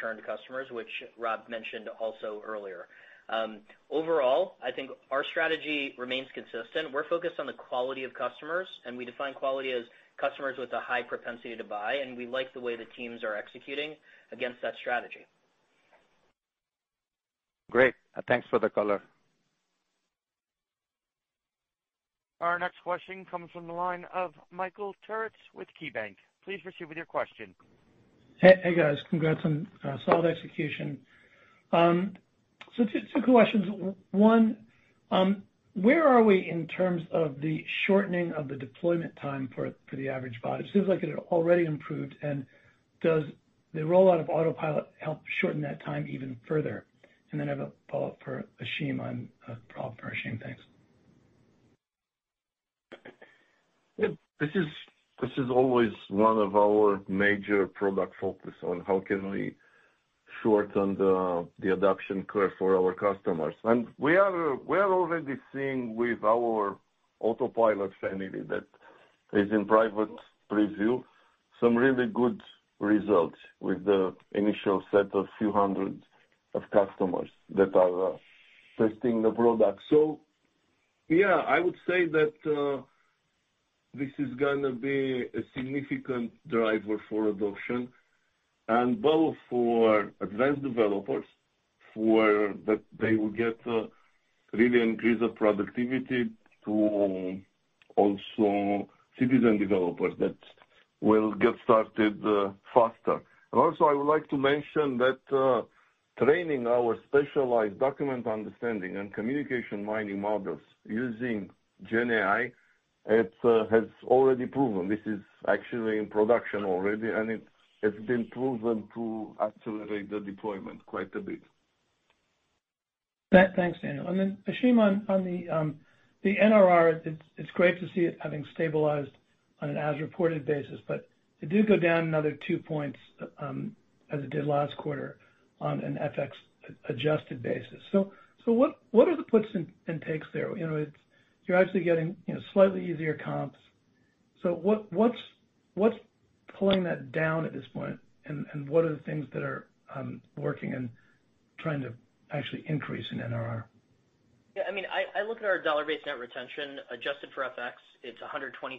churned customers, which Rob mentioned also earlier. Um, overall, I think our strategy remains consistent. We're focused on the quality of customers, and we define quality as customers with a high propensity to buy, and we like the way the teams are executing against that strategy. Great. Thanks for the color. Our next question comes from the line of Michael Turits with KeyBanc. Please proceed with your question. Hey, guys. Congrats on uh, solid execution. Um, so, Two questions. One, um, where are we in terms of the shortening of the deployment time for for the average bot? It seems like it had already improved. And does the rollout of Autopilot help shorten that time even further? And then I have a follow-up for Ashim. On a follow-up for Ashim. Thanks. This is always one of our major product focus on how can we shorten the adoption curve for our customers. And we are uh we are already seeing with our Autopilot family that is in private preview, some really good results with the initial set of few hundred of customers that are testing the product. So, yeah, I would say that this is to be a significant driver for adoption, and both for advanced developers, for that they will get uh, really increase of productivity to also citizen developers that will get started uh, faster. And also, I would like to mention that uh, training our specialized Document Understanding and communication Mining models using GenAI, it has already proven. This is actually in production already, and it's been proven to accelerate the deployment quite a bit. Thanks, Daniel. And then Ashim, on the um, NRR, it's great to see it having stabilized on an as-reported basis, but it did go down another two points, um, as it did last quarter on an FX-adjusted basis. So so what are the puts and takes there? You're actually getting slightly easier comps. So what's pulling that down at this point, and what are the things that are um, working and trying to actually increase in NRR? Yeah, I mean I look at our dollar-based net retention adjusted for FX, it's 123%,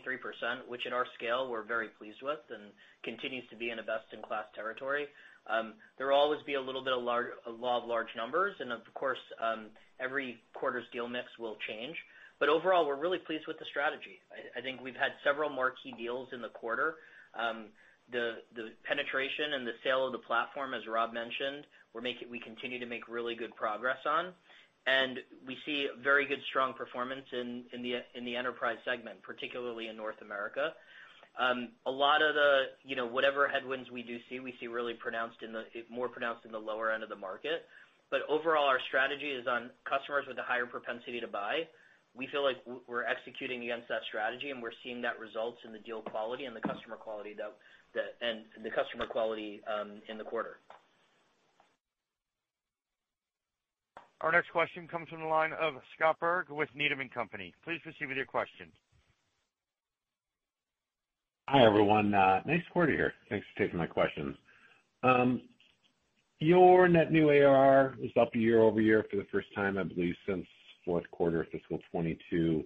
which at our scale, we're very pleased with and continues to be in a best-in-class territory. Um, there will always be a little bit of a law of large numbers, and of course, um, every quarter's deal mix will change. But overall, we're really pleased with the strategy. I think we've had several more key deals in the quarter. Um, the penetration and the sale of the platform, as Rob mentioned, we continue to make really good progress on. And we see very good, strong performance in the enterprise segment, particularly in North America. Um, a lot of the you know, whatever headwinds we do see, we see really pronounced in the more pronounced in the lower end of the market. But overall, our strategy is on customers with a higher propensity to buy. We feel like we're executing against that strategy, and we're seeing that results in the deal quality and the customer quality that the and the customer quality um in the quarter. Our next question comes from the line of Scott Berg with Needham & Company. Please proceed with your question. Hi, everyone. Nice quarter here. Thanks for taking my questions. Your net new ARR is up year-over-year for the first time, I believe, since fourth quarter of fiscal 2022.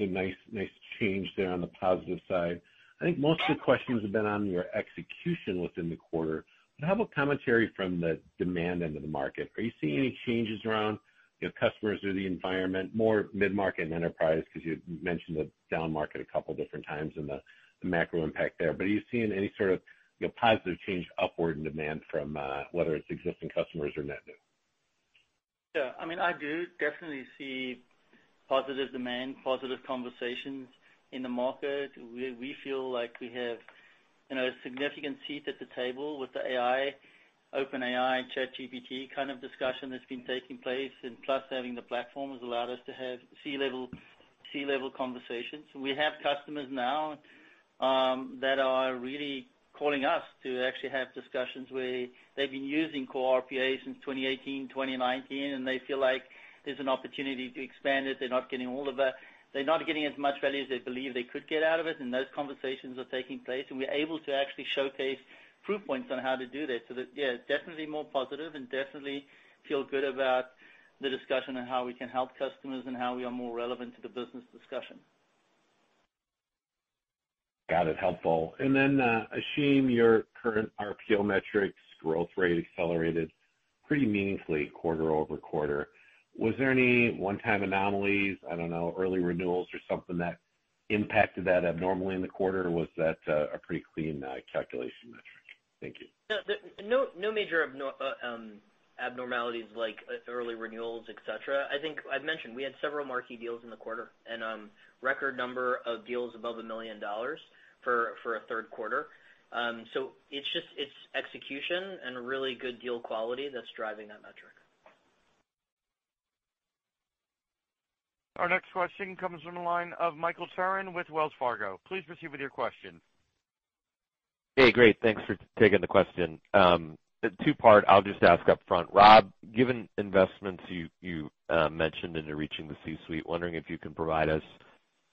Nice nice change there on the positive side. I think most of the questions have been on your execution within the quarter. But how about commentary from the demand end of the market? Are you seeing any changes around customers or the environment, more mid-market and enterprise, because you mentioned the down market a couple different times and the macro impact there. But are you seeing any sort of positive change upward in demand from uh, whether it's existing customers or net new? Yeah, I mean I do definitely see positive demand, positive conversations in the market. We we feel like we have you know, a significant seat at the table with the AI, OpenAI, ChatGPT kind of discussion that's been taking place, and plus having the platform has allowed us to have C-level conversations. We have customers now um, that are really calling us to actually have discussions where they've been using core RPA since 2018, 2019, and they feel like there's an opportunity to expand it. They're not getting all of a they're not getting as much value as they believe they could get out of it, and those conversations are taking place, and we're able to actually showcase proof points on how to do that. So that yeah, definitely more positive and definitely feel good about the discussion on how we can help customers and how we are more relevant to the business discussion. Got it. Helpful. And then uh Ashim, your current RPO metrics growth rate accelerated pretty meaningfully quarter-over-quarter. Was there any one-time anomalies, I don't know, early renewals or something that impacted that abnormally in the quarter, or was that uh, a pretty clean uh, calculation metric? Thank you. No major uh, um, abnormalities like early renewals, et cetera. I think I've mentioned we had several marquee deals in the quarter and um, record number of deals above $1 million for a third quarter. Um so it's just it's execution and really good deal quality that's driving that metric. Our next question comes from the line of Michael Turrin with Wells Fargo. Please proceed with your question. Hey, great. Thanks for taking the question. Two-part, I'll just ask up front. Rob, given investments you mentioned into reaching the C-suite, wondering if you can provide us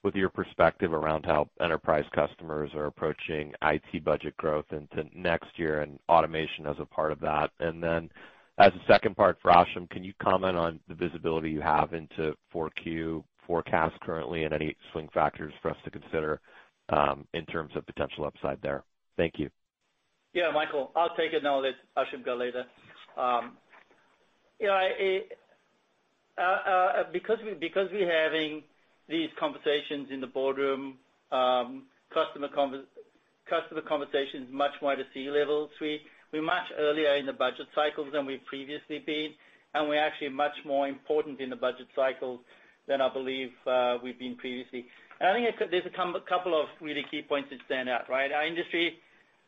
with your perspective around how enterprise customers are approaching IT budget growth into next year and automation as a part of that. And then as a second part for Ashim, can you comment on the visibility you have into 4Q forecast currently and any swing factors for us to consider um, in terms of potential upside there? Thank you. Yeah, Michael, I'll take it, now, let Ashim go later. Um, uh, uh, because we're having these conversations in the boardroom, um, customer conversations much more at a C-level suite, we're much earlier in the budget cycles than we've previously been, and we're actually much more important in the budget cycles than I believe uh, we've been previously. And I think there's a couple of really key points that stand out, right? Our industry,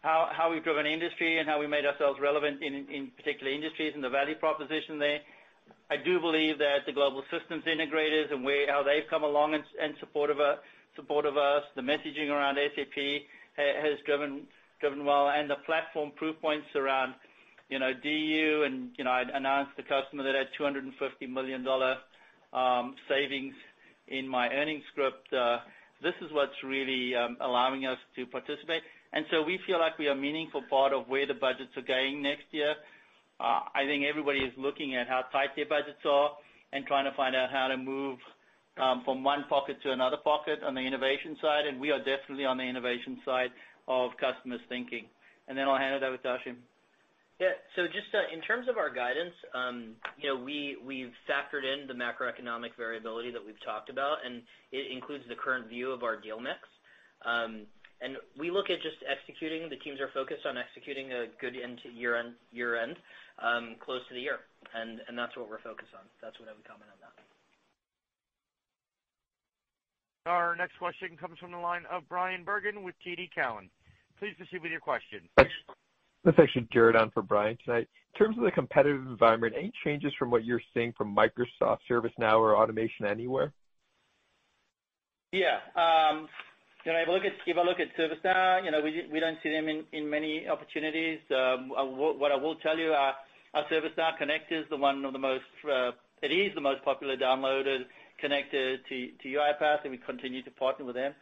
how we've driven industry and how we made ourselves relevant in particular industries and the value proposition there. I do believe that the global systems integrators and how they've come along in support uh, of us, the messaging around SAP has driven well, and the platform proof points around you know, DU, and you know, I announced the customer that had $250 million um, savings in my earnings script. Uh, this is what's really um, allowing us to participate. And so we feel like we are a meaningful part of where the budgets are going next year. I think everybody is looking at how tight their budgets are and trying to find out how to move from one pocket to another pocket on the innovation side, and we are definitely on the innovation side of customers' thinking. And then I'll hand it over to Ashim. Yeah. So just in terms of our guidance, um, you know, we've factored in the macroeconomic variability that we've talked about, and it includes the current view of our deal mix. Um and we look at just executing. The teams are focused on executing a good year end year-end, Um, close to the year, and that's what we're focused on. That's what I would comment on that. Our next question comes from the line of Bryan Bergin with TD Cowen. Please proceed with your question. This is actually Jared on for Bryan tonight. In terms of the competitive environment, any changes from what you're seeing from Microsoft, ServiceNow, or Automation Anywhere? Yeah. Um, if I look at ServiceNow, we we don't see them in many opportunities. Um, what I will tell you, uh, our ServiceNow Connect is the one of the most uh it is the most popular downloaded connector to UiPath, and we continue to partner with them.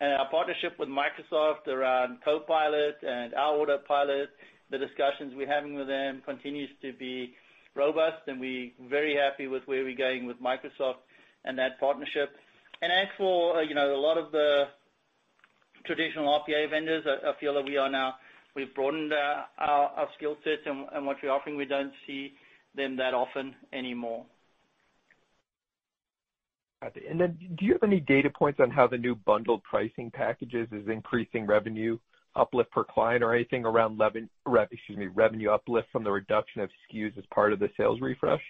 And our partnership with Microsoft around Copilot and our Autopilot, the discussions we're having with them continues to be robust, and we're very happy with where we're going with Microsoft and that partnership. And as for uh you know a lot of the traditional RPA vendors, I feel that we've broadened uh, our skill sets and what we're offering. We don't see them that often anymore. Got it. Do you have any data points on how the new bundled pricing packages is increasing revenue uplift per client or anything around revenue uplift from the reduction of SKUs as part of the sales refresh?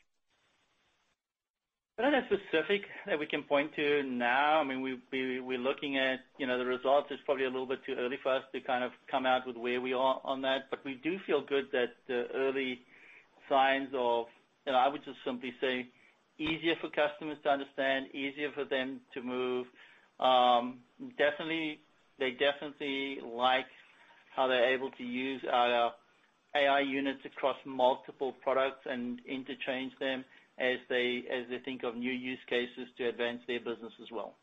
Don't have specific that we can point to now. I mean We're looking at you know, the results. It's probably a little bit too early for us to kind of come out with where we are on that. But we do feel good that the early signs of, and I would just simply say, easier for customers to understand, easier for them to move. Um definitely they definitely like how they're able to use our AI Units across multiple products and interchange them as they as they think of new use cases to advance their business as well.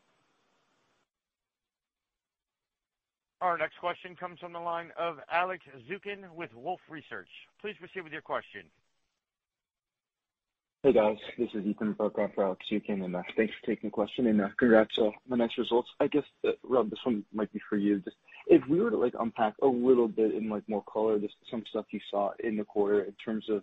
Our next question comes from the line of Alex Zukin with Wolfe Research. Please proceed with your question. Hey, guys. This is Ethan for Alex Zukin. And uh, thanks for taking the question, and uh, congrats on the nice results. I guess, uh, Rob, this one might be for you. Just if we were to like unpack a little bit in like more color, just some stuff you saw in the quarter in terms of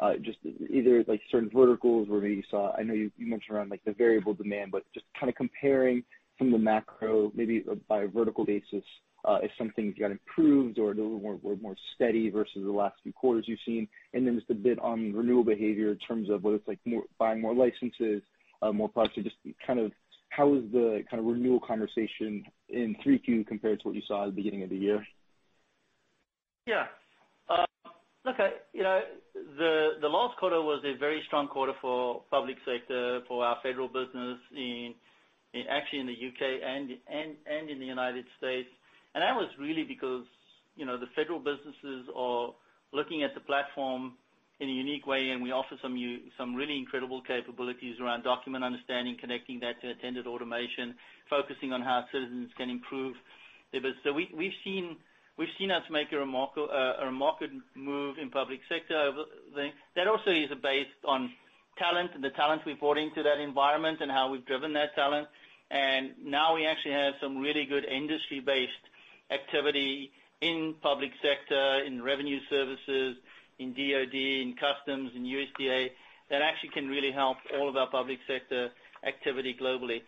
Uh, just either like certain verticals where maybe you saw, I know you mentioned around like the variable demand, but just kind of comparing some of the macro, maybe uh, by a vertical basis, uh, if some things got improved or were more steady versus the last few quarters you've seen. And then just a bit on renewal behavior in terms of whether it's like buying more licenses, more products, or just kind of how is the kind of renewal conversation in 3Q compared to what you saw at the beginning of the year? Yeah. Look, I you know, the the last quarter was a very strong quarter for public sector, for our federal business in in actually in the U.K. and and and in the United States. And that was really because you know, the federal businesses are looking at the platform in a unique way, and we offer some some really incredible capabilities around Document Understanding, connecting that to attended automation, focusing on how citizens can improve their business. So we we've seen us make uh, a remarkable move in public sector. That also is based on talent and the talent we brought into that environment and how we've driven that talent. And now we actually have some really good industry-based activity in public sector, in revenue services, in DoD, in customs, in USDA, that actually can really help all of our public sector activity globally.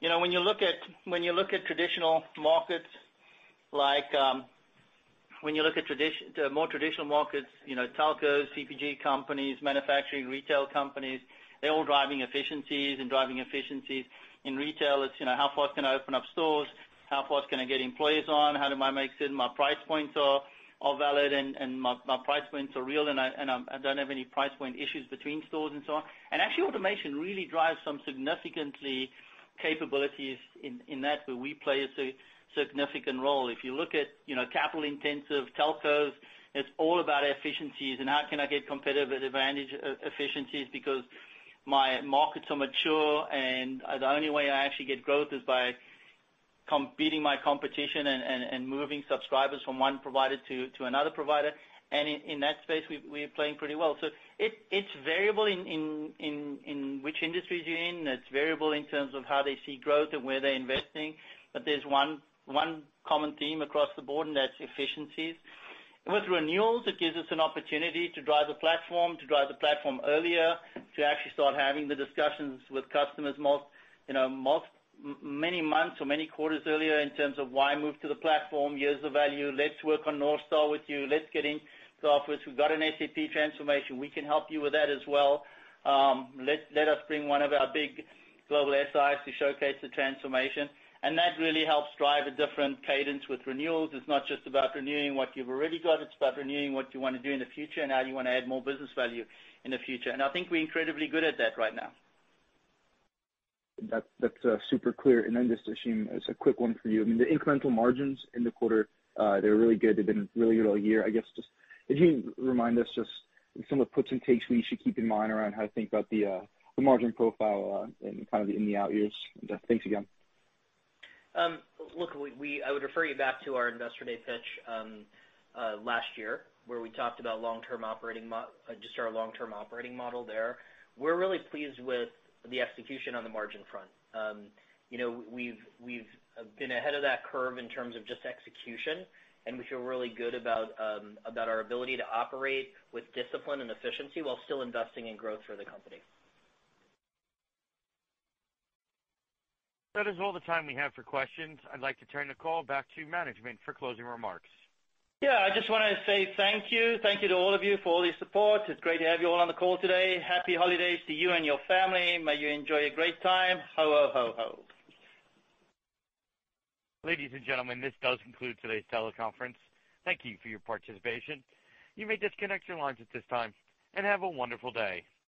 You know, when you look at traditional markets, um, more traditional markets, you know, telcos, CPG companies, manufacturing, retail companies, they're all driving efficiencies. And driving efficiencies in retail, it's you know, how fast can I open up stores? How fast can I get employees on? How do I make certain my price points are valid and my price points are real, and I and I don't have any price point issues between stores and so on. And actually, automation really drives some significantly capabilities in that where we play significant role. If you look at you know, capital-intensive telcos, it's all about efficiencies and how can I get competitive advantage uh, efficiencies because my markets are mature, and the only way I actually get growth is by beating my competition and and and moving subscribers from one provider to to another provider. And in that space, we're playing pretty well. So it it's variable in in in in which industries you're in. It's variable in terms of how they see growth and where they're investing. But there's one common theme across the board, and that's efficiencies. With renewals, it gives us an opportunity to drive the platform, to drive the platform earlier, to actually start having the discussions with customers most you know, most many months or many quarters earlier in terms of why move to the platform, here's the value, let's work on North Star with you. Let's get into the office. We've got an SAP transformation. We can help you with that as well. Um, let us bring one of our big global SIs to showcase the transformation. And that really helps drive a different cadence with renewals. It's not just about renewing what you've already got, it's about renewing what you want to do in the future and how you want to add more business value in the future. And I think we're incredibly good at that right now. That's uh, super clear. And then just, Ashim, as a quick one for you. I mean, the incremental margins in the quarter, uh, they're really good. They've been really good all year. I guess, just if you remind us just some of the puts and takes we should keep in mind around how to think about the uh, margin profile in kind of the in the out years. Thanks again. Look, I would refer you back to our Investor Day pitch last year, where we talked about long term operating uh just our long-term operating model there. We're really pleased with the execution on the margin front. Um you know, We've we've uh been ahead of that curve in terms of just execution, and we feel really good about um about our ability to operate with discipline and efficiency while still investing in growth for the company. That is all the time we have for questions. I'd like to turn the call back to management for closing remarks. Yeah, I just want to say thank you. Thank you to all of you for all your support. It's great to have you all on the call today. Happy holidays to you and your family. May you enjoy a great time. Ho, ho. Ho, ho. Ladies and gentlemen, this does conclude today's teleconference. Thank you for your participation. You may disconnect your lines at this time, and have a wonderful day.